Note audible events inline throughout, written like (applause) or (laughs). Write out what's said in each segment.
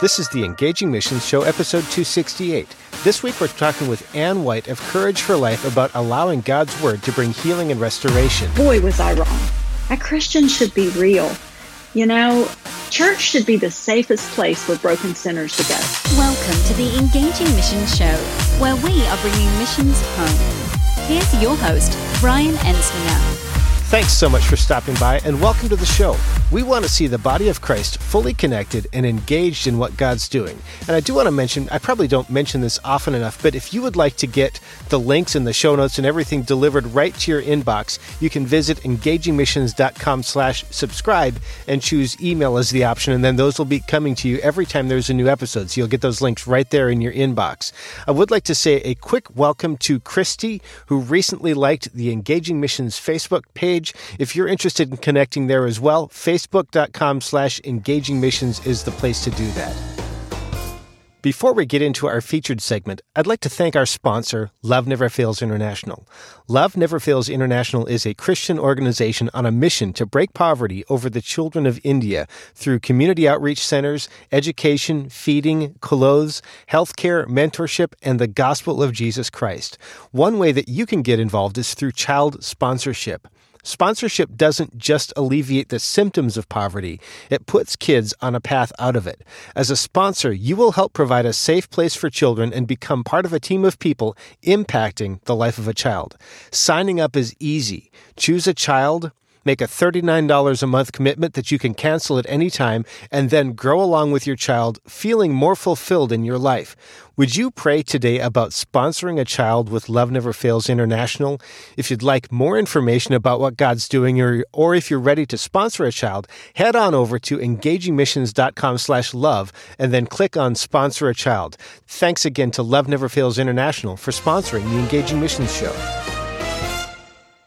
This is the Engaging Missions Show, episode 268. This week we're talking with Ann White of Courage for Life about allowing God's Word to bring healing and restoration. Boy, was I wrong. A Christian should be real. You know, church should be the safest place for broken sinners to go. Welcome to the Engaging Missions Show, where we are bringing missions home. Here's your host, Brian Ensminger. Thanks so much for stopping by and welcome to the show. We want to see the body of Christ fully connected and engaged in what God's doing. And I do want to mention, I probably don't mention this often enough, but if you would like to get the links and the show notes and everything delivered right to your inbox, you can visit engagingmissions.com slash subscribe and choose email as the option. And then those will be coming to you every time there's a new episode. So you'll get those links right there in your inbox. I would like to say a quick welcome to Christy, who recently liked the Engaging Missions Facebook page page. If you're interested in connecting there as well, facebook.com slash engaging missions is the place to do that. Before we get into our featured segment, I'd like to thank our sponsor, Love Never Fails International. Love Never Fails International is a Christian organization on a mission to break poverty over the children of India through community outreach centers, education, feeding, clothes, healthcare, mentorship, and the gospel of Jesus Christ. One way that you can get involved is through child sponsorship. Sponsorship doesn't just alleviate the symptoms of poverty, it puts kids on a path out of it. As a sponsor, you will help provide a safe place for children and become part of a team of people impacting the life of a child. Signing up is easy. Choose a child Make a $39 a month commitment that you can cancel at any time and then grow along with your child, feeling more fulfilled in your life. Would you pray today about sponsoring a child with Love Never Fails International? If you'd like more information about what God's doing or, or if you're ready to sponsor a child, head on over to engagingmissions.com slash love and then click on sponsor a child. Thanks again to Love Never Fails International for sponsoring the Engaging Missions Show.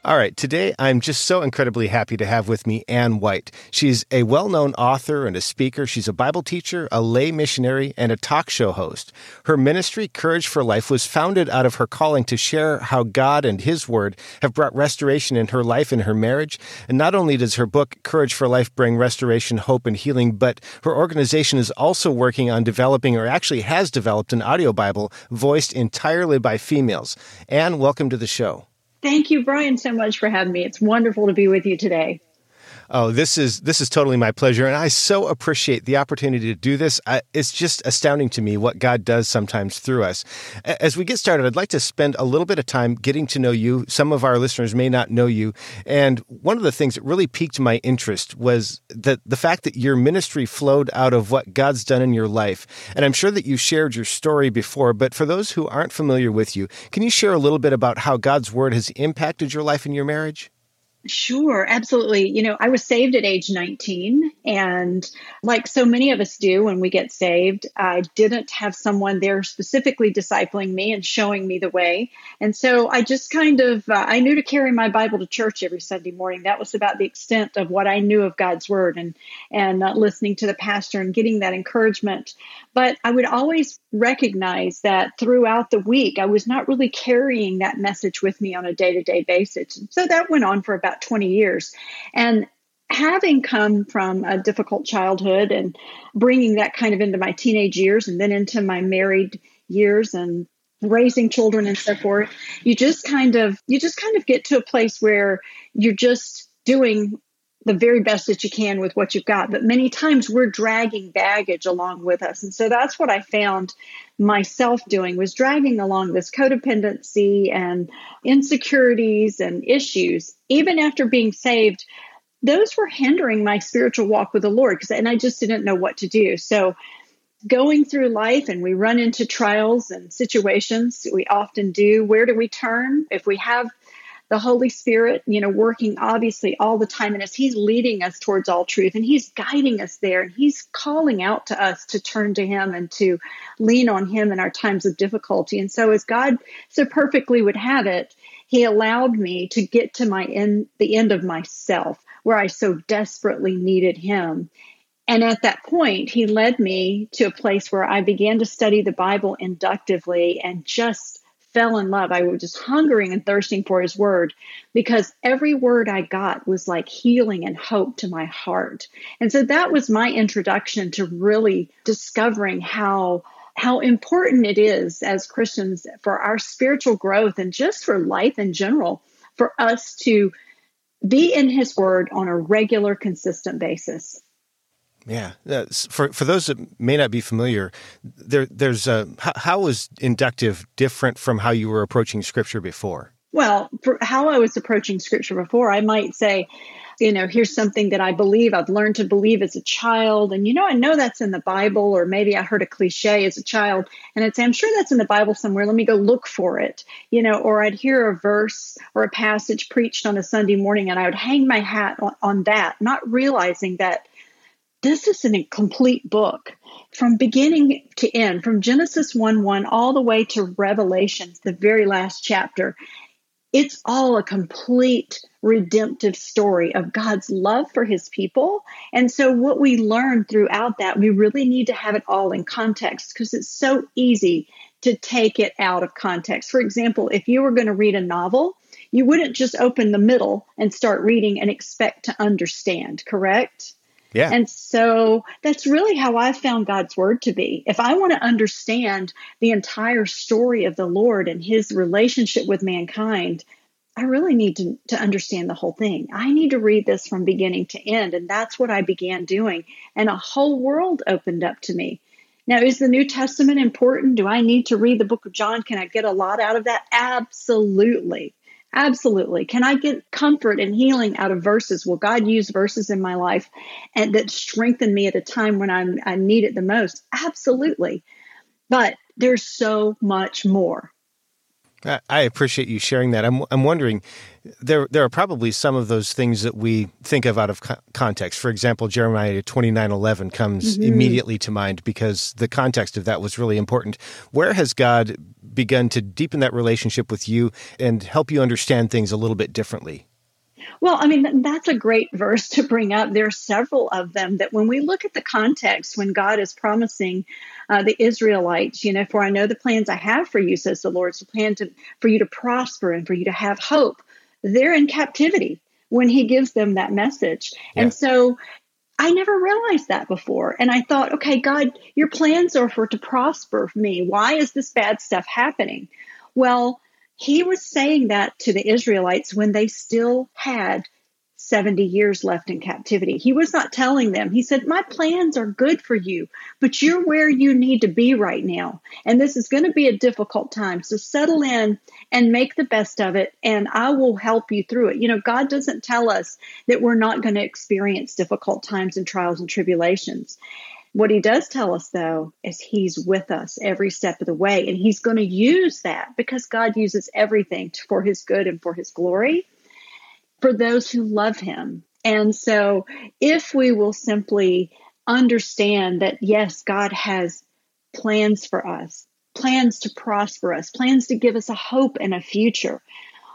All right, today I'm just so incredibly happy to have with me Ann White. She's a well known author and a speaker. She's a Bible teacher, a lay missionary, and a talk show host. Her ministry, Courage for Life, was founded out of her calling to share how God and His Word have brought restoration in her life and her marriage. And not only does her book, Courage for Life, bring restoration, hope, and healing, but her organization is also working on developing, or actually has developed, an audio Bible voiced entirely by females. Ann, welcome to the show. Thank you, Brian, so much for having me. It's wonderful to be with you today. Oh, this is this is totally my pleasure, and I so appreciate the opportunity to do this. I, it's just astounding to me what God does sometimes through us. As we get started, I'd like to spend a little bit of time getting to know you. Some of our listeners may not know you, and one of the things that really piqued my interest was that the fact that your ministry flowed out of what God's done in your life. And I'm sure that you shared your story before, but for those who aren't familiar with you, can you share a little bit about how God's word has impacted your life and your marriage? Sure, absolutely. You know, I was saved at age 19, and like so many of us do when we get saved, I didn't have someone there specifically discipling me and showing me the way. And so I just kind of uh, I knew to carry my Bible to church every Sunday morning. That was about the extent of what I knew of God's word and and uh, listening to the pastor and getting that encouragement. But I would always recognize that throughout the week I was not really carrying that message with me on a day-to-day basis. So that went on for about about 20 years. And having come from a difficult childhood and bringing that kind of into my teenage years and then into my married years and raising children and so forth you just kind of you just kind of get to a place where you're just doing the very best that you can with what you've got. But many times we're dragging baggage along with us. And so that's what I found myself doing was dragging along this codependency and insecurities and issues. Even after being saved, those were hindering my spiritual walk with the Lord because and I just didn't know what to do. So going through life and we run into trials and situations we often do where do we turn if we have the Holy Spirit, you know, working obviously all the time in us. He's leading us towards all truth and He's guiding us there. And He's calling out to us to turn to Him and to lean on Him in our times of difficulty. And so, as God so perfectly would have it, He allowed me to get to my end, the end of myself, where I so desperately needed Him. And at that point, he led me to a place where I began to study the Bible inductively and just fell in love. I was just hungering and thirsting for his word because every word I got was like healing and hope to my heart. And so that was my introduction to really discovering how how important it is as Christians for our spiritual growth and just for life in general for us to be in his word on a regular consistent basis. Yeah, uh, for for those that may not be familiar, there there's a how, how was inductive different from how you were approaching scripture before? Well, how I was approaching scripture before, I might say, you know, here's something that I believe I've learned to believe as a child, and you know, I know that's in the Bible, or maybe I heard a cliche as a child, and I'd say, I'm sure that's in the Bible somewhere. Let me go look for it, you know, or I'd hear a verse or a passage preached on a Sunday morning, and I would hang my hat on, on that, not realizing that this is an incomplete book from beginning to end, from Genesis 1 1 all the way to Revelation, the very last chapter. It's all a complete redemptive story of God's love for his people. And so, what we learn throughout that, we really need to have it all in context because it's so easy to take it out of context. For example, if you were going to read a novel, you wouldn't just open the middle and start reading and expect to understand, correct? Yeah. And so that's really how I found God's word to be. If I want to understand the entire story of the Lord and his relationship with mankind, I really need to, to understand the whole thing. I need to read this from beginning to end. And that's what I began doing. And a whole world opened up to me. Now, is the New Testament important? Do I need to read the book of John? Can I get a lot out of that? Absolutely. Absolutely. Can I get comfort and healing out of verses? Will God use verses in my life and that strengthen me at a time when I'm, I need it the most? Absolutely. But there's so much more. I appreciate you sharing that. I'm, I'm wondering, there there are probably some of those things that we think of out of context. For example, Jeremiah twenty nine eleven comes mm-hmm. immediately to mind because the context of that was really important. Where has God begun to deepen that relationship with you and help you understand things a little bit differently? Well, I mean, that's a great verse to bring up. There are several of them that when we look at the context, when God is promising uh, the Israelites, you know, for I know the plans I have for you, says the Lord, it's a plan to, for you to prosper and for you to have hope. They're in captivity when he gives them that message. Yeah. And so I never realized that before. And I thought, okay, God, your plans are for to prosper me. Why is this bad stuff happening? Well, he was saying that to the Israelites when they still had 70 years left in captivity. He was not telling them. He said, My plans are good for you, but you're where you need to be right now. And this is going to be a difficult time. So settle in and make the best of it, and I will help you through it. You know, God doesn't tell us that we're not going to experience difficult times and trials and tribulations. What he does tell us, though, is he's with us every step of the way, and he's going to use that because God uses everything for his good and for his glory for those who love him. And so, if we will simply understand that, yes, God has plans for us, plans to prosper us, plans to give us a hope and a future.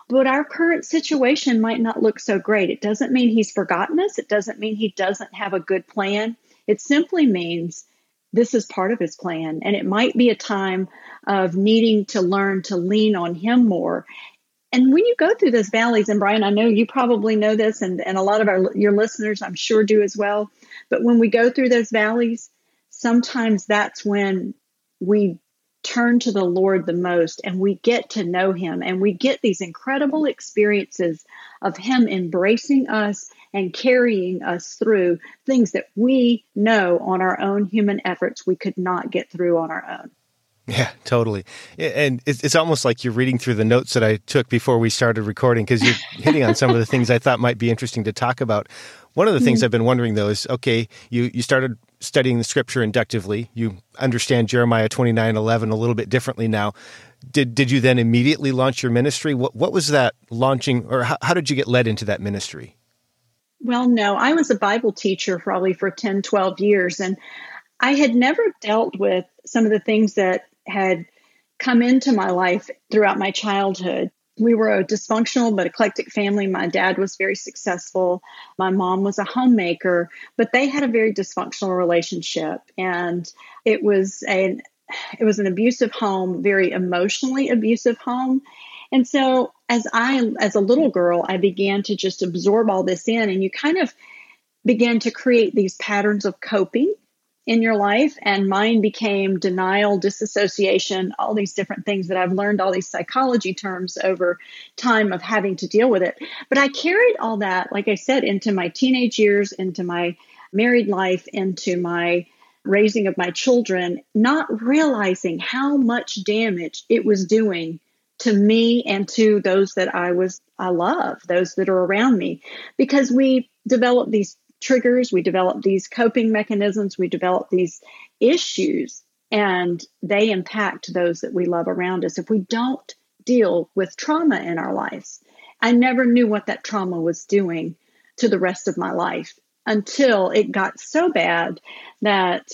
But our current situation might not look so great. It doesn't mean he's forgotten us. It doesn't mean he doesn't have a good plan. It simply means this is part of his plan. And it might be a time of needing to learn to lean on him more. And when you go through those valleys, and Brian, I know you probably know this, and, and a lot of our your listeners, I'm sure, do as well. But when we go through those valleys, sometimes that's when we turn to the Lord the most and we get to know Him and we get these incredible experiences of Him embracing us and carrying us through things that we know on our own human efforts we could not get through on our own. Yeah, totally. And it's almost like you're reading through the notes that I took before we started recording because you're (laughs) hitting on some of the things I thought might be interesting to talk about. One of the things mm-hmm. I've been wondering though is okay, you, you started studying the scripture inductively. You understand Jeremiah 29 11 a little bit differently now. Did, did you then immediately launch your ministry? What, what was that launching, or how, how did you get led into that ministry? Well, no, I was a Bible teacher probably for 10, 12 years, and I had never dealt with some of the things that had come into my life throughout my childhood. We were a dysfunctional but eclectic family. My dad was very successful. My mom was a homemaker, but they had a very dysfunctional relationship. And it was an it was an abusive home, very emotionally abusive home. And so as I as a little girl, I began to just absorb all this in and you kind of begin to create these patterns of coping in your life and mine became denial disassociation all these different things that i've learned all these psychology terms over time of having to deal with it. But i carried all that like i said into my teenage years into my married life into my raising of my children not realizing how much damage it was doing to me and to those that i was i love those that are around me. Because we develop these triggers, we develop these coping mechanisms, we develop these issues, and they impact those that we love around us. If we don't deal with trauma in our lives, I never knew what that trauma was doing to the rest of my life until it got so bad that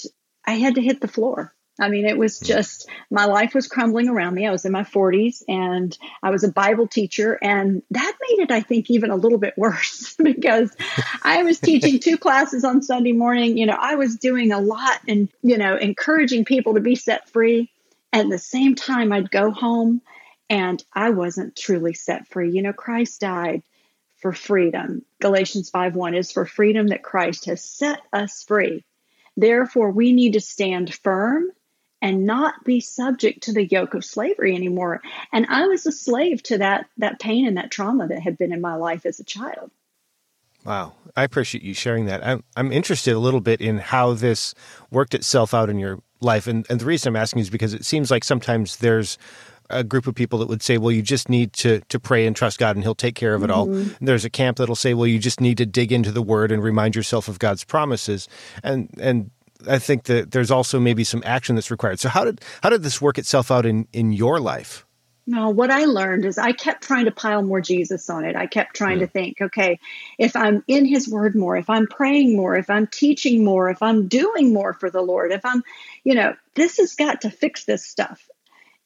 I had to hit the floor. I mean, it was hmm. just my life was crumbling around me. I was in my 40s and I was a Bible teacher, and that made it, I think, even a little bit worse (laughs) because (laughs) I was teaching two classes on Sunday morning. You know, I was doing a lot and, you know, encouraging people to be set free. At the same time, I'd go home and I wasn't truly set free. You know, Christ died for freedom. Galatians 5 1 is for freedom that Christ has set us free. Therefore, we need to stand firm and not be subject to the yoke of slavery anymore. And I was a slave to that that pain and that trauma that had been in my life as a child. Wow, I appreciate you sharing that. I'm I'm interested a little bit in how this worked itself out in your life, and and the reason I'm asking is because it seems like sometimes there's a group of people that would say, well, you just need to to pray and trust God and He'll take care of it mm-hmm. all. And there's a camp that'll say, well, you just need to dig into the Word and remind yourself of God's promises. And and I think that there's also maybe some action that's required. So how did how did this work itself out in in your life? No, what I learned is I kept trying to pile more Jesus on it. I kept trying to think, okay, if I'm in his word more, if I'm praying more, if I'm teaching more, if I'm doing more for the Lord, if I'm, you know, this has got to fix this stuff.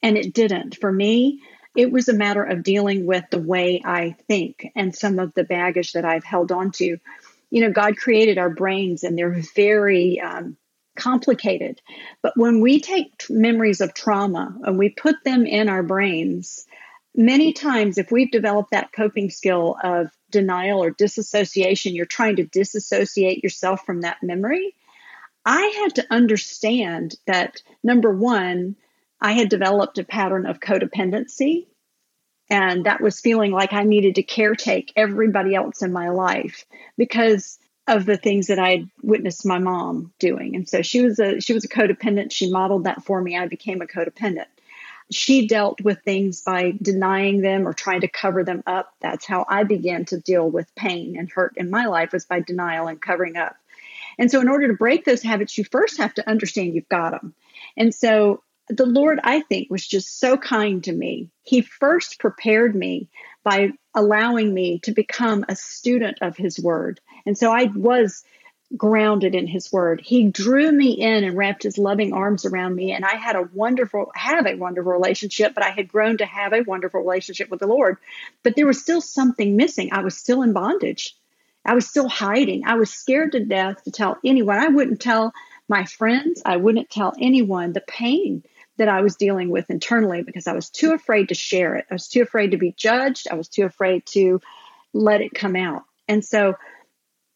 And it didn't. For me, it was a matter of dealing with the way I think and some of the baggage that I've held on to. You know, God created our brains and they're very um, complicated. But when we take memories of trauma and we put them in our brains, many times if we've developed that coping skill of denial or disassociation, you're trying to disassociate yourself from that memory. I had to understand that number one, I had developed a pattern of codependency. And that was feeling like I needed to caretake everybody else in my life because of the things that I had witnessed my mom doing. And so she was a she was a codependent. She modeled that for me. I became a codependent. She dealt with things by denying them or trying to cover them up. That's how I began to deal with pain and hurt in my life was by denial and covering up. And so in order to break those habits, you first have to understand you've got them. And so the Lord, I think, was just so kind to me. He first prepared me by allowing me to become a student of His Word. And so I was grounded in His Word. He drew me in and wrapped His loving arms around me. And I had a wonderful, have a wonderful relationship, but I had grown to have a wonderful relationship with the Lord. But there was still something missing. I was still in bondage. I was still hiding. I was scared to death to tell anyone. I wouldn't tell my friends. I wouldn't tell anyone the pain that I was dealing with internally because I was too afraid to share it. I was too afraid to be judged. I was too afraid to let it come out. And so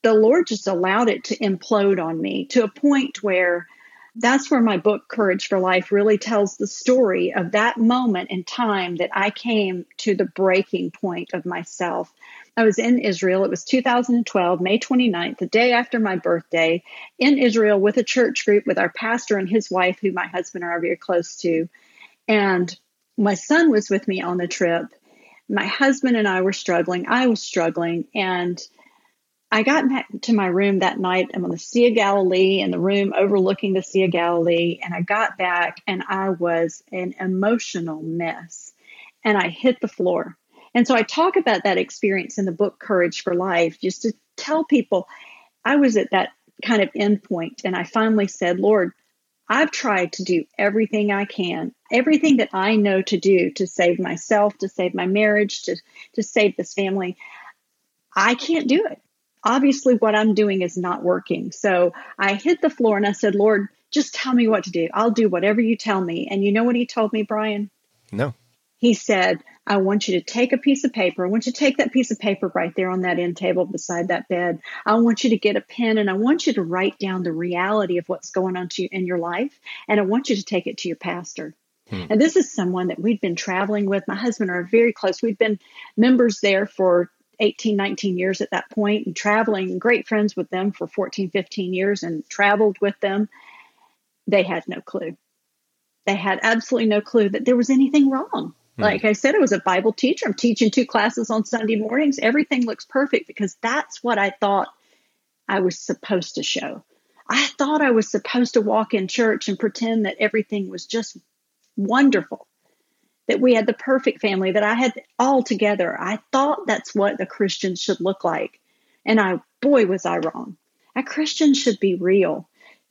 the Lord just allowed it to implode on me to a point where That's where my book, Courage for Life, really tells the story of that moment in time that I came to the breaking point of myself. I was in Israel. It was 2012, May 29th, the day after my birthday, in Israel with a church group with our pastor and his wife, who my husband and I are very close to. And my son was with me on the trip. My husband and I were struggling. I was struggling. And I got back to my room that night. I'm on the Sea of Galilee in the room overlooking the Sea of Galilee. And I got back and I was an emotional mess. And I hit the floor. And so I talk about that experience in the book Courage for Life, just to tell people I was at that kind of endpoint. And I finally said, Lord, I've tried to do everything I can, everything that I know to do to save myself, to save my marriage, to, to save this family. I can't do it obviously what I'm doing is not working. So I hit the floor and I said, Lord, just tell me what to do. I'll do whatever you tell me. And you know what he told me, Brian? No. He said, I want you to take a piece of paper. I want you to take that piece of paper right there on that end table beside that bed. I want you to get a pen and I want you to write down the reality of what's going on to you in your life. And I want you to take it to your pastor. Hmm. And this is someone that we'd been traveling with. My husband and I are very close. We've been members there for 18, 19 years at that point and traveling, great friends with them for 14, 15 years and traveled with them. They had no clue. They had absolutely no clue that there was anything wrong. Hmm. Like I said, I was a Bible teacher. I'm teaching two classes on Sunday mornings. Everything looks perfect because that's what I thought I was supposed to show. I thought I was supposed to walk in church and pretend that everything was just wonderful that we had the perfect family, that I had all together. I thought that's what a Christian should look like. And I, boy, was I wrong. A Christian should be real.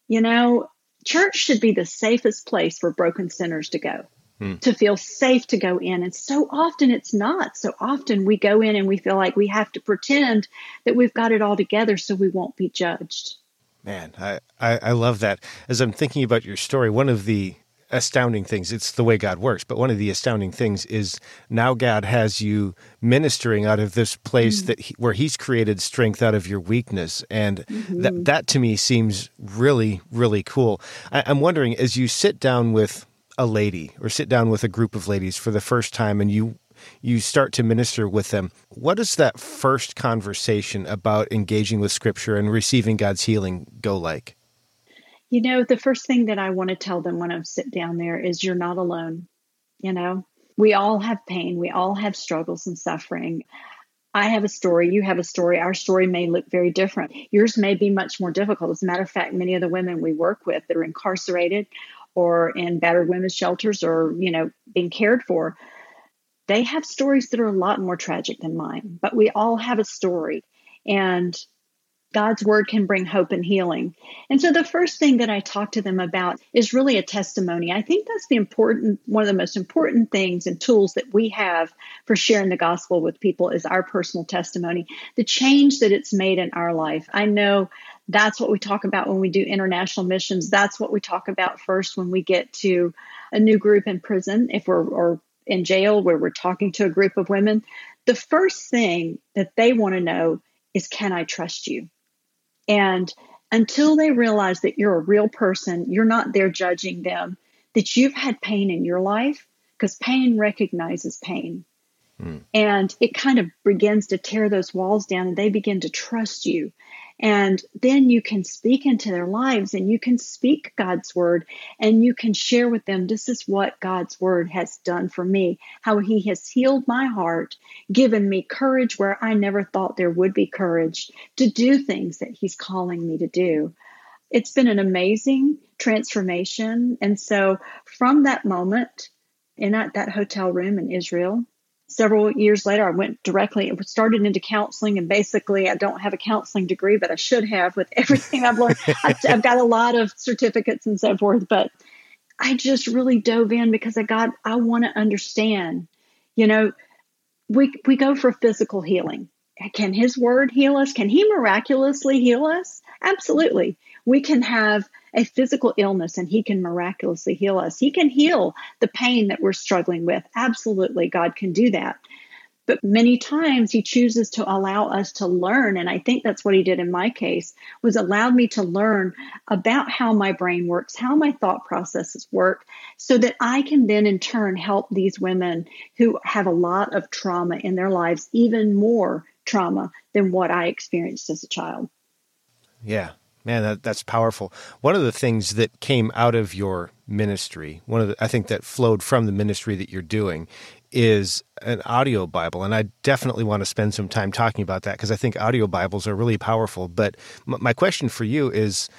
You know, church should be the safest place for broken sinners to go, hmm. to feel safe to go in. And so often it's not. So often we go in and we feel like we have to pretend that we've got it all together so we won't be judged. Man, I, I, I love that. As I'm thinking about your story, one of the astounding things. It's the way God works. But one of the astounding things is now God has you ministering out of this place mm-hmm. that he, where He's created strength out of your weakness, and mm-hmm. that that to me seems really really cool. I, I'm wondering as you sit down with a lady or sit down with a group of ladies for the first time, and you you start to minister with them. What does that first conversation about engaging with Scripture and receiving God's healing go like? You know, the first thing that I want to tell them when I sit down there is you're not alone. You know, we all have pain, we all have struggles and suffering. I have a story, you have a story. Our story may look very different. Yours may be much more difficult. As a matter of fact, many of the women we work with that are incarcerated or in battered women's shelters or, you know, being cared for, they have stories that are a lot more tragic than mine. But we all have a story. And God's word can bring hope and healing. And so the first thing that I talk to them about is really a testimony. I think that's the important one of the most important things and tools that we have for sharing the gospel with people is our personal testimony, the change that it's made in our life. I know that's what we talk about when we do international missions. That's what we talk about first when we get to a new group in prison if we're or in jail where we're talking to a group of women. The first thing that they want to know is can I trust you? And until they realize that you're a real person, you're not there judging them, that you've had pain in your life, because pain recognizes pain. Mm. And it kind of begins to tear those walls down and they begin to trust you. And then you can speak into their lives and you can speak God's word and you can share with them this is what God's word has done for me, how he has healed my heart, given me courage where I never thought there would be courage to do things that he's calling me to do. It's been an amazing transformation. And so from that moment in that, that hotel room in Israel, several years later, I went directly and started into counseling. And basically, I don't have a counseling degree, but I should have with everything I've learned. (laughs) I've got a lot of certificates and so forth, but I just really dove in because I got, I want to understand, you know, we, we go for physical healing. Can his word heal us? Can he miraculously heal us? Absolutely. We can have a physical illness and he can miraculously heal us. He can heal the pain that we're struggling with. Absolutely, God can do that. But many times he chooses to allow us to learn. And I think that's what he did in my case was allowed me to learn about how my brain works, how my thought processes work, so that I can then in turn help these women who have a lot of trauma in their lives, even more trauma than what I experienced as a child. Yeah, man, that, that's powerful. One of the things that came out of your ministry, one of the, I think that flowed from the ministry that you're doing, is an audio Bible. And I definitely want to spend some time talking about that because I think audio Bibles are really powerful. But m- my question for you is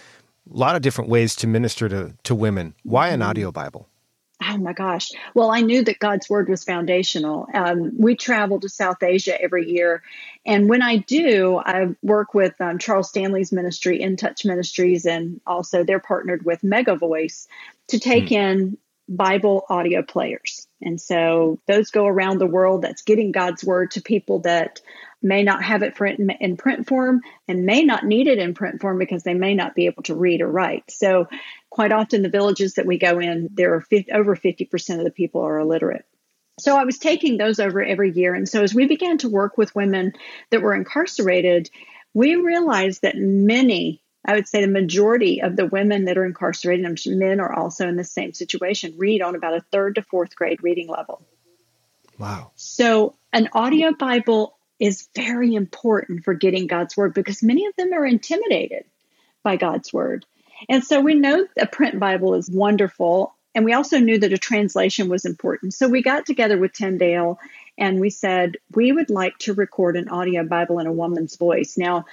a lot of different ways to minister to, to women. Why an audio Bible? Oh my gosh. Well, I knew that God's word was foundational. Um, we travel to South Asia every year. And when I do, I work with um, Charles Stanley's ministry, In Touch Ministries, and also they're partnered with MegaVoice to take mm. in Bible audio players. And so those go around the world. That's getting God's word to people that may not have it in print form and may not need it in print form because they may not be able to read or write. So, quite often, the villages that we go in, there are 50, over 50% of the people are illiterate. So, I was taking those over every year. And so, as we began to work with women that were incarcerated, we realized that many I would say the majority of the women that are incarcerated, and men are also in the same situation, read on about a third to fourth grade reading level. Wow. So, an audio Bible is very important for getting God's word because many of them are intimidated by God's word. And so we know a print Bible is wonderful. And we also knew that a translation was important. So we got together with Tyndale and we said, we would like to record an audio Bible in a woman's voice. Now,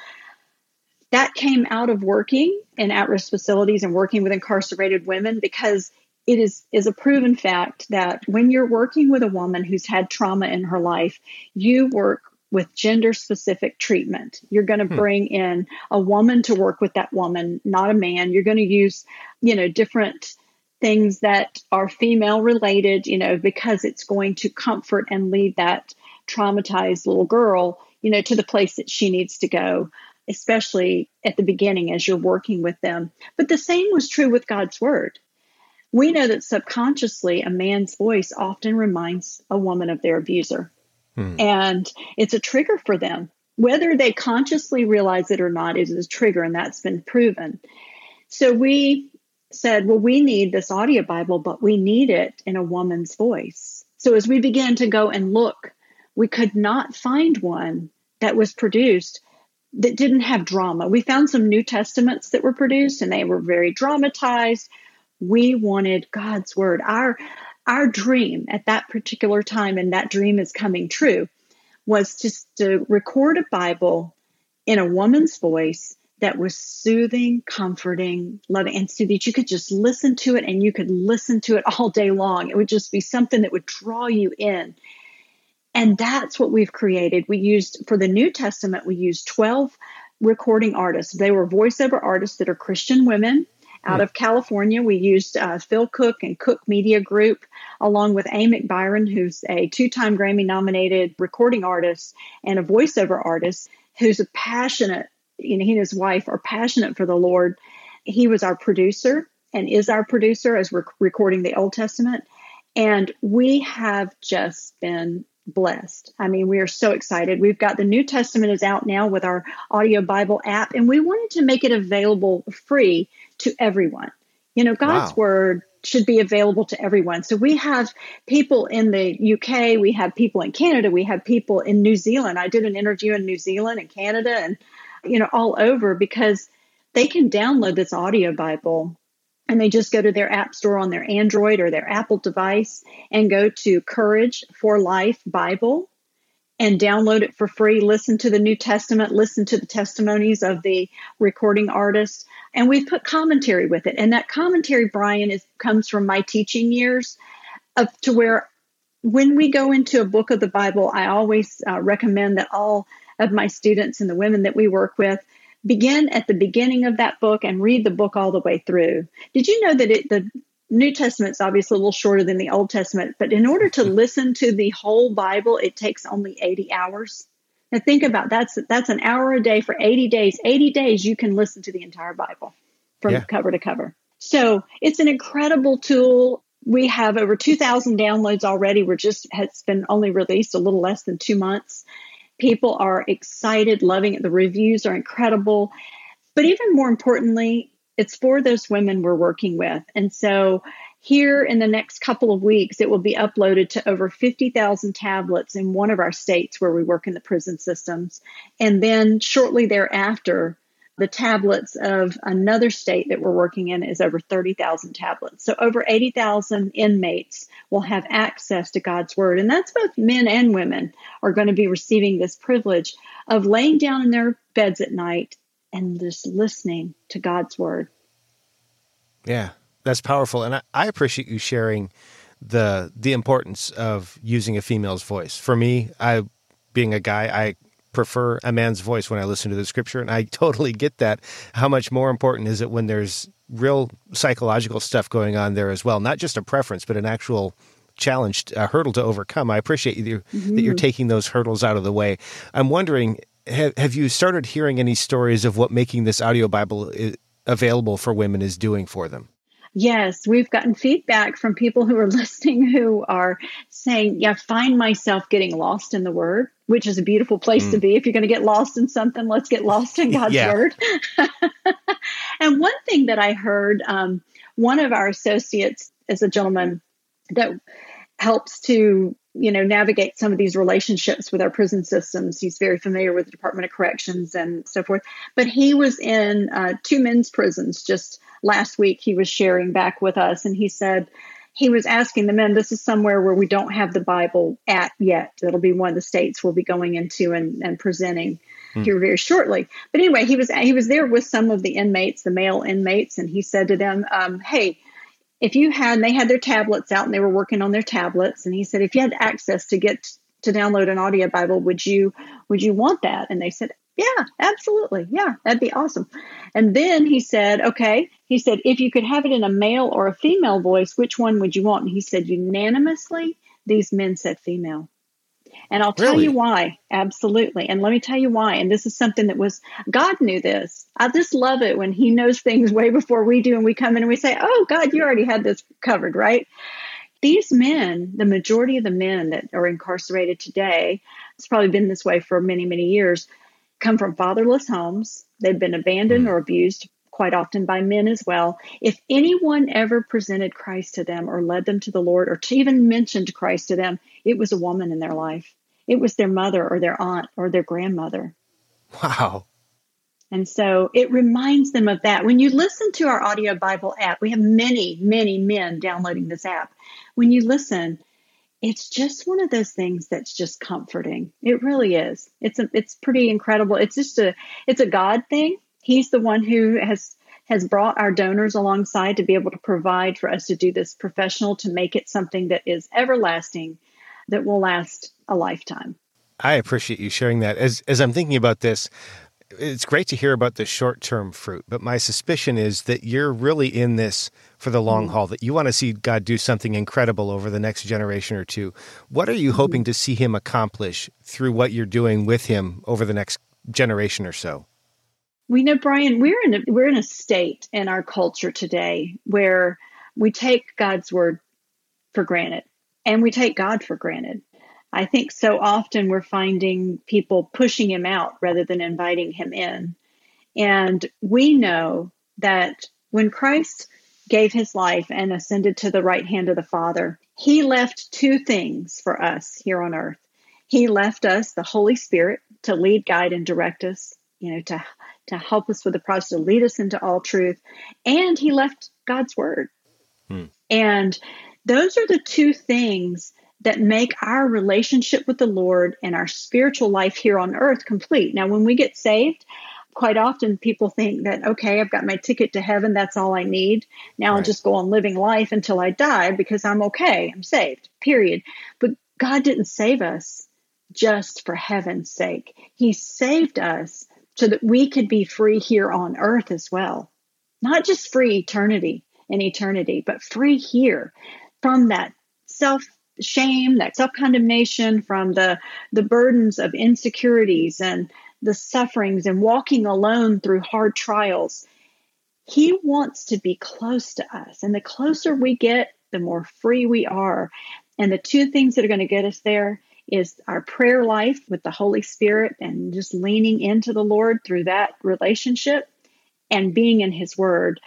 that came out of working in at risk facilities and working with incarcerated women because it is, is a proven fact that when you're working with a woman who's had trauma in her life, you work with gender specific treatment. You're going to hmm. bring in a woman to work with that woman, not a man. You're going to use, you know, different things that are female related, you know, because it's going to comfort and lead that traumatized little girl, you know, to the place that she needs to go, especially at the beginning as you're working with them. But the same was true with God's word. We know that subconsciously a man's voice often reminds a woman of their abuser. Hmm. And it's a trigger for them. Whether they consciously realize it or not, it is a trigger, and that's been proven. So we said, well, we need this audio Bible, but we need it in a woman's voice. So as we began to go and look, we could not find one that was produced that didn't have drama. We found some New Testaments that were produced and they were very dramatized. We wanted God's word. Our our dream at that particular time, and that dream is coming true, was just to record a Bible in a woman's voice that was soothing, comforting, loving, and so that you could just listen to it and you could listen to it all day long. It would just be something that would draw you in. And that's what we've created. We used, for the New Testament, we used 12 recording artists. They were voiceover artists that are Christian women out of California. We used uh, Phil Cook and Cook Media Group, along with A. McByron, who's a two time Grammy nominated recording artist and a voiceover artist who's a passionate, you know, he and his wife are passionate for the Lord. He was our producer and is our producer as we're recording the Old Testament. And we have just been blessed. I mean, we are so excited. We've got the New Testament is out now with our audio Bible app, and we wanted to make it available free to everyone. You know, God's wow. word should be available to everyone. So we have people in the UK, we have people in Canada, we have people in New Zealand. I did an interview in New Zealand and Canada and you know all over because they can download this audio Bible and they just go to their app store on their Android or their Apple device and go to Courage for Life Bible and download it for free. Listen to the New Testament, listen to the testimonies of the recording artists, and we've put commentary with it. And that commentary, Brian, is comes from my teaching years, up to where when we go into a book of the Bible, I always uh, recommend that all of my students and the women that we work with begin at the beginning of that book and read the book all the way through. Did you know that it, the New Testament's obviously a little shorter than the Old Testament, but in order to (laughs) listen to the whole Bible, it takes only 80 hours. Now think about that's that's an hour a day for 80 days. 80 days you can listen to the entire Bible from yeah. cover to cover. So it's an incredible tool. we have over 2,000 downloads already. We're just, it's been only released a little less than two months. People are excited, loving it. The reviews are incredible. But even more importantly, it's for those women we're working with. And so here in the next couple of weeks, it will be uploaded to over 50,000 tablets in one of our states where we work in the prison systems. And then shortly thereafter, the tablets of another state that we're working in is over 30,000 tablets. So over 80,000 inmates will have access to God's word. And that's both men and women are going to be receiving this privilege of laying down in their beds at night and just listening to God's word. Yeah, that's powerful. And I, I appreciate you sharing the the importance of using a female's voice. For me, I being a guy, I prefer a man's voice when I listen to the scripture, and I (laughs) totally get that. How much more important is it when there's real psychological stuff going on there as well? Not just a preference, but an actual challenge, a hurdle to overcome. I appreciate you mm-hmm. that you're mm-hmm. taking those hurdles out of the way. I'm wondering, have, have you started hearing any stories of what making this audio Bible available for women is doing for them? Yes, we've gotten feedback from people who are (laughs) listening who are saying, Yeah, find myself getting lost in the word, which is a beautiful place mm. to be. If you're going to get lost in something, let's get lost in (laughs) God's word. (laughs) and one thing that I heard, um, one of our associates is a gentleman that helps to you know navigate some of these relationships with our prison systems. He's very familiar with the department of corrections and so forth. But he was in uh, two men's prisons just last week he was sharing back with us. And he said he was asking the men this is somewhere where we don't have the bible at yet. It'll be one of the states we'll be going into and, and presenting hmm. here very shortly. But anyway he was he was there with some of the inmates the male inmates and he said to them um, hey if you had and they had their tablets out and they were working on their tablets. And he said if you had access to get to download an audio bible would you would you want that? And they said yeah absolutely. Yeah that'd be awesome. And then he said okay. He said if you could have it in a male or a female voice which one would you want? And he said unanimously these men said female and I'll tell really? you why. Absolutely. And let me tell you why. And this is something that was, God knew this. I just love it when He knows things (laughs) way before we do. And we come in and we say, Oh, God, you already had this covered, right? These men, the majority of the men that are incarcerated today, it's probably been this way for many, many years, come from fatherless homes. They've been abandoned mm. or abused quite often by men as well. If anyone ever presented Christ to them or led them to the Lord or to even mentioned Christ to them, it was a woman in their life. It was their mother or their aunt or their grandmother. Wow. And so it reminds them of that. When you listen to our audio Bible app, we have many, many men downloading this app. When you listen, it's just one of those things that's just comforting. It really is. It's a, it's pretty incredible. It's just a it's a God thing. He's the one who has has brought our donors alongside to be able to provide for us to do this professional to make it something that is everlasting that will last a lifetime. I appreciate you sharing that. As as I'm thinking about this, it's great to hear about the short term fruit, but my suspicion is that you're really in this for the long mm-hmm. haul, that you want to see God do something incredible over the next generation or two. What are you mm-hmm. hoping to see Him accomplish through what you're doing with Him over the next generation or so? We know, Brian, we're in a, we're in a state in our culture today where we take God's word for granted and we take God for granted. I think so often we're finding people pushing him out rather than inviting him in. And we know that when Christ gave his life and ascended to the right hand of the Father, he left two things for us here on earth. He left us the Holy Spirit to lead, guide, and direct us, you know, to, to help us with the process, to lead us into all truth. And he left God's word. Hmm. And those are the two things that make our relationship with the Lord and our spiritual life here on earth complete. Now, when we get saved, quite often people think that, okay, I've got my ticket to heaven, that's all I need. Now right. I'll just go on living life until I die because I'm okay, I'm saved, period. But God didn't save us just for heaven's sake, He saved us so that we could be free here on earth as well. Not just free eternity in eternity, but free here from that self shame, that self condemnation, from the, the burdens of insecurities and the sufferings and walking alone through hard trials. He wants to be close to us. And the closer we get, the more free we are. And the two things that are going to get us there is our prayer life with the Holy Spirit and just leaning into the Lord through that relationship and being in His Word.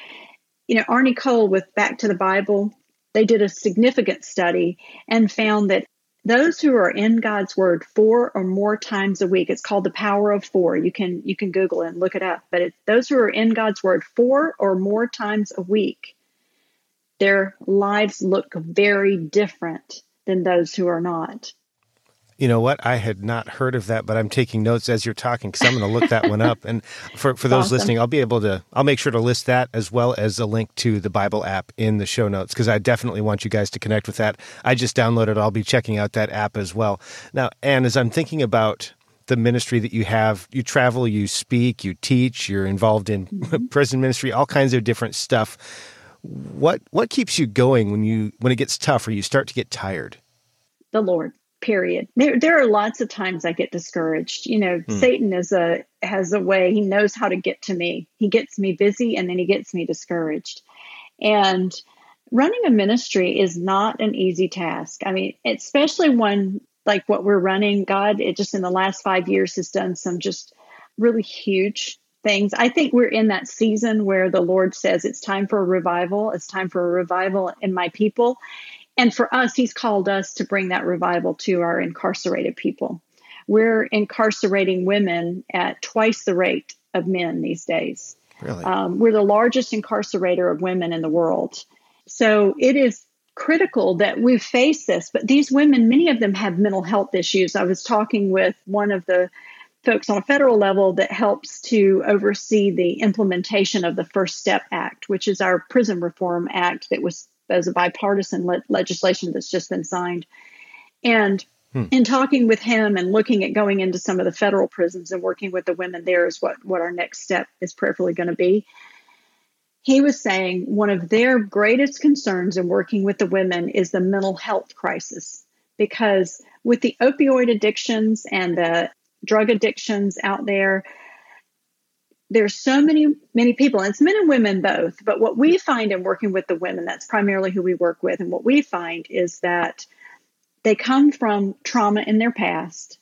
You know, Arnie Cole with Back to the Bible, they did a significant study and found that those who are in God's word four or more times a week, it's called the power of four. You can you can Google and look it up. But those who are in God's word four or more times a week, their lives look very different than those who are not. You know what? I had not heard of that, but I'm taking notes as you're talking because I'm going to look that one up. (laughs) And for, for those awesome. listening, I'll be able to, I'll make sure to list that as well as a link to the Bible app in the show notes because I definitely want you guys to connect with that. I just downloaded, I'll be checking out that app as well. Now, and as I'm thinking about the ministry that you have, you travel, you speak, you teach, you're involved in (laughs) mm-hmm. prison ministry, all kinds of different stuff. What what keeps you going when you when it gets tough or you start to get tired? The Lord period. There there are lots of times i get discouraged. You know hmm. satan is a has a way he knows how to get to me. He gets me busy and then he gets me discouraged. And running a ministry is not an easy task. I mean especially when like what we're running god it just in the last five years has done some just really huge things. I think we're in that season where the lord says it's time for a revival. It's time for a revival in my people and for us, he's called us to bring that revival to our incarcerated people. We're incarcerating women at twice the rate of men these days. Really? Um, we're the largest incarcerator of women in the world. So it is critical that we face this. But these women, many of them have mental health issues. I was talking with one of the folks on a federal level that helps to oversee the implementation of the First Step Act, which is our prison reform act that was as a bipartisan le- legislation that's just been signed. And hmm. in talking with him and looking at going into some of the federal prisons and working with the women there is what, what our next step is prayerfully going to be. He was saying one of their greatest concerns in working with the women is the mental health crisis. Because with the opioid addictions and the drug addictions out there, there's so many many people and it's men and women both but what we find in working with the women that's primarily who we work with and what we find is that they come from trauma in their past.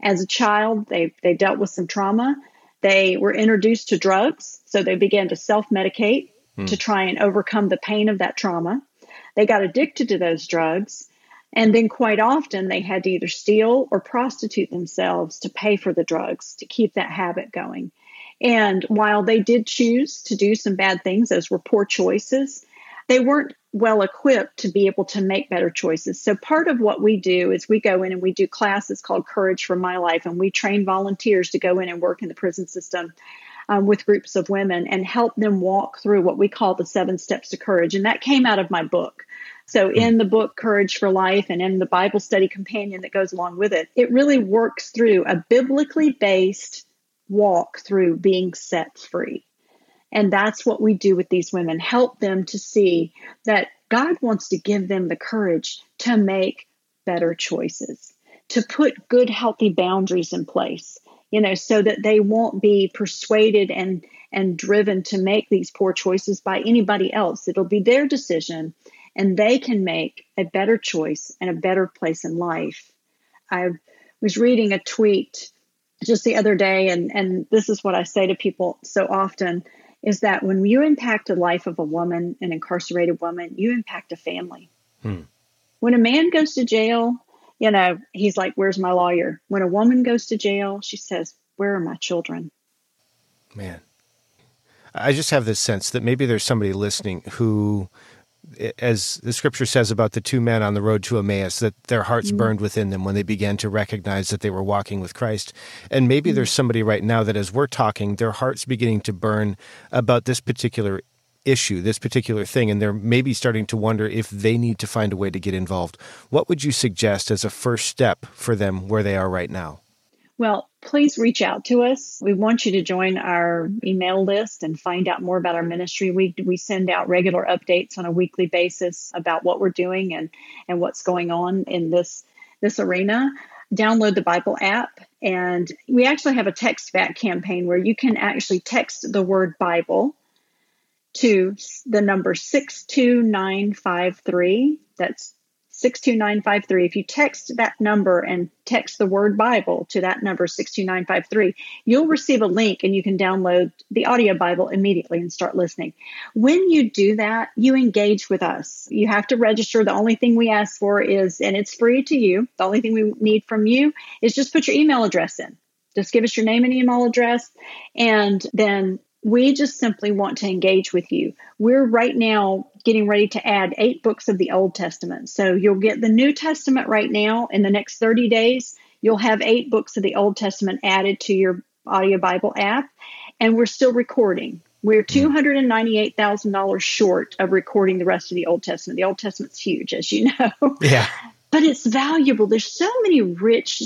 As a child they they dealt with some trauma. They were introduced to drugs so they began to self-medicate hmm. to try and overcome the pain of that trauma. They got addicted to those drugs and then quite often they had to either steal or prostitute themselves to pay for the drugs to keep that habit going and while they did choose to do some bad things, those were poor choices, they weren't well equipped to be able to make better choices. So, part of what we do is we go in and we do classes called Courage for My Life, and we train volunteers to go in and work in the prison system. Um, with groups of women and help them walk through what we call the seven steps to courage. And that came out of my book. So, in the book Courage for Life and in the Bible study companion that goes along with it, it really works through a biblically based walk through being set free. And that's what we do with these women help them to see that God wants to give them the courage to make better choices, to put good, healthy boundaries in place, you know, so that they won't be persuaded and, and driven to make these poor choices by anybody else. It'll be their decision and they can make a better choice and a better place in life. I was reading a tweet just the other day, and, and this is what I say to people so often is that when you impact the life of a woman, an incarcerated woman, you impact a family. Hmm. When a man goes to jail, you know, he's like, Where's my lawyer? When a woman goes to jail, she says, Where are my children? Man. I just have this sense that maybe there's somebody listening who as the scripture says about the two men on the road to Emmaus, that their hearts mm burned within them when they began to recognize that they were walking with Christ. And maybe mm there's somebody right now that as we're talking, their heart's beginning to burn about this particular issue, this particular thing, and they're maybe starting to wonder if they need to find a way to get involved. What would you suggest as a first step for them where they are right now? Well, please reach out to us. We want you to join our email list and find out more about our ministry. We, we send out regular updates on a weekly basis about what we're doing and, and what's going on in this, this arena. Download the Bible app, and we actually have a text back campaign where you can actually text the word Bible to the number 62953. That's 62953. If you text that number and text the word Bible to that number 62953, you'll receive a link and you can download the audio Bible immediately and start listening. When you do that, you engage with us. You have to register. The only thing we ask for is, and it's free to you, the only thing we need from you is just put your email address in. Just give us your name and email address, and then we just simply want to engage with you. We're right now getting ready to add eight books of the Old Testament. So you'll get the New Testament right now. In the next 30 days, you'll have eight books of the Old Testament added to your audio Bible app. And we're still recording. We're hmm. $298,000 short of recording the rest of the Old Testament. The Old Testament's huge, as you know. Yeah. (laughs) But it's valuable. There's so many rich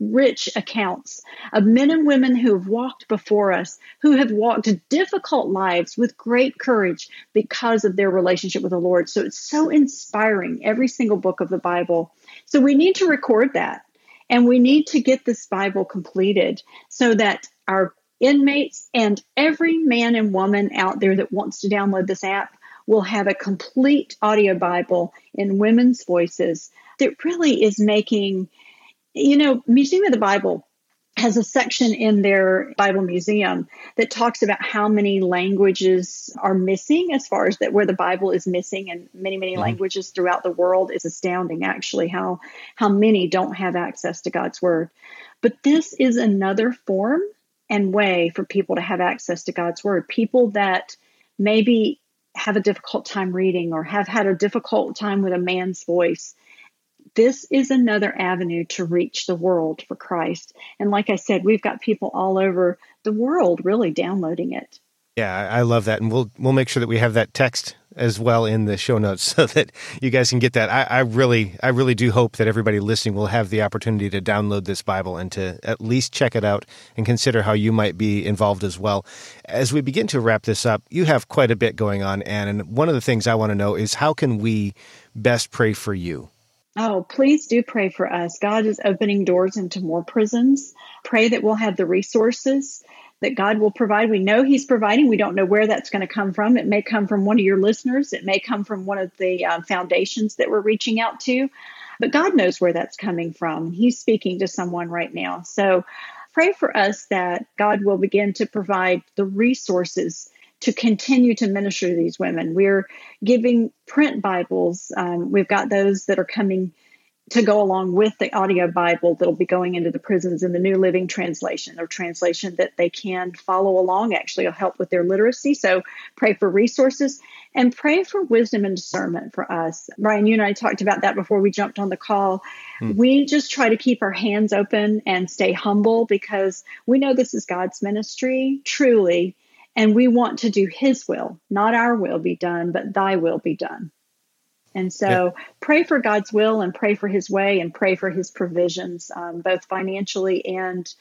rich accounts of men and women who have walked before us, who have walked difficult lives with great courage because of their relationship with the Lord. So it's so inspiring, every single book of the Bible. So we need to record that. And we need to get this Bible completed so that our inmates and every man and woman out there that wants to download this app will have a complete audio Bible in women's voices that really is making you know, Museum of the Bible has a section in their Bible museum that talks about how many languages are missing as far as that where the Bible is missing and many many mm-hmm. languages throughout the world is astounding actually how how many don't have access to God's word. But this is another form and way for people to have access to God's word. People that maybe have a difficult time reading or have had a difficult time with a man's voice this is another avenue to reach the world for Christ. And like I said, we've got people all over the world really downloading it. Yeah, I love that, and we'll we'll make sure that we have that text as well in the show notes (laughs) so that you guys can get that. I, I, really, I really do hope that everybody listening will have the opportunity to download this Bible and to at least check it out and consider how you might be involved as well. As we begin to wrap this up, you have quite a bit going on, Anne, and one of the things I want to know is how can we best pray for you? Oh, please do pray for us. God is opening doors into more prisons. Pray that we'll have the resources that God will provide. We know He's providing. We don't know where that's going to come from. It may come from one of your listeners, it may come from one of the um, foundations that we're reaching out to, but God knows where that's coming from. He's speaking to someone right now. So pray for us that God will begin to provide the resources to continue to minister to these women. We're giving print Bibles. Um, we've got those that are coming to go along with the audio Bible that'll be going into the prisons in the New Living Translation or translation that they can follow along. Actually, will help with their literacy. So pray for resources and pray for wisdom and discernment for us. Brian, you and I talked about that before we jumped on the call. Hmm. We just try to keep our hands open and stay humble because we know this is God's ministry, truly. And we want to do His will, not our will be done, but Thy will be done. And so yeah. pray for God's will and pray for His way and pray for His provisions, um, both financially and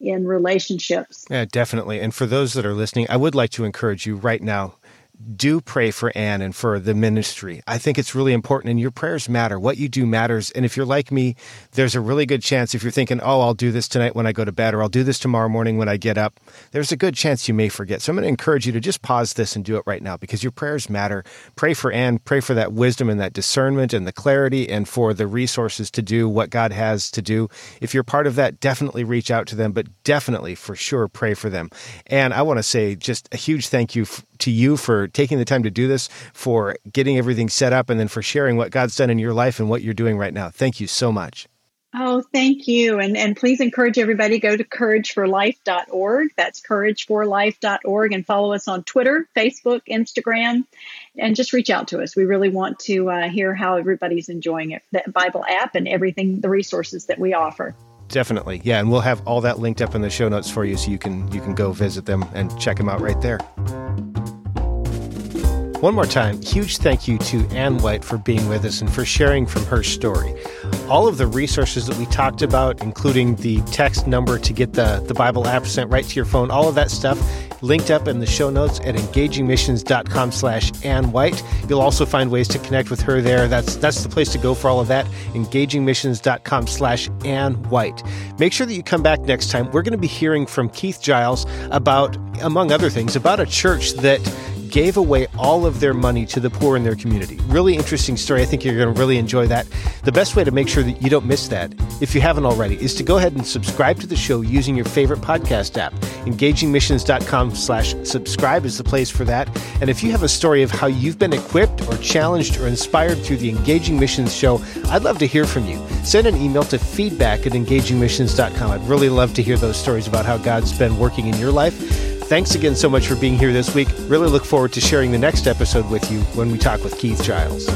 in relationships. Yeah, definitely. And for those that are listening, I would like to encourage you right now do pray for Anne and for the ministry. I think it's really important, and your prayers matter. What you do matters. And if you're like me, there's a really good chance if you're thinking, oh, I'll do this tonight when I go to bed, or I'll do this tomorrow morning when I get up, there's a good chance you may forget. So I'm going to encourage you to just pause this and do it right now because your prayers matter. Pray for Anne, pray for that wisdom and that discernment and the clarity, and for the resources to do what God has to do. If you're part of that, definitely reach out to them, but definitely for sure pray for them. And I want to say just a huge thank you to you for taking the time to do this, for getting everything set up, and then for sharing what God's done in your life and what you're doing right now. Thank you so much. Oh, thank you. And, and please encourage everybody go to courageforlife.org. That's courageforlife.org and follow us on Twitter, Facebook, Instagram, and just reach out to us. We really want to uh, hear how everybody's enjoying it, the Bible app and everything, the resources that we offer. Definitely. Yeah, and we'll have all that linked up in the show notes for you so you can you can go visit them and check them out right there. One more time, huge thank you to Anne White for being with us and for sharing from her story. All of the resources that we talked about, including the text number to get the, the Bible app sent right to your phone, all of that stuff linked up in the show notes at engagingmissions.com slash Anne White. You'll also find ways to connect with her there. That's that's the place to go for all of that. engagingmissions.com slash Anne White. Make sure that you come back next time. We're going to be hearing from Keith Giles about, among other things, about a church that gave away all of their money to the poor in their community. Really interesting story. I think you're going to really enjoy that. The best way to make sure that you don't miss that, if you haven't already, is to go ahead and subscribe to the show using your favorite podcast app. EngagingMissions.com slash subscribe is the place for that. And if you have a story of how you've been equipped or challenged or inspired through the Engaging Missions show, I'd love to hear from you. Send an email to feedback at engagingmissions.com. I'd really love to hear those stories about how God's been working in your life. Thanks again so much for being here this week. Really look forward to sharing the next episode with you when we talk with Keith Giles.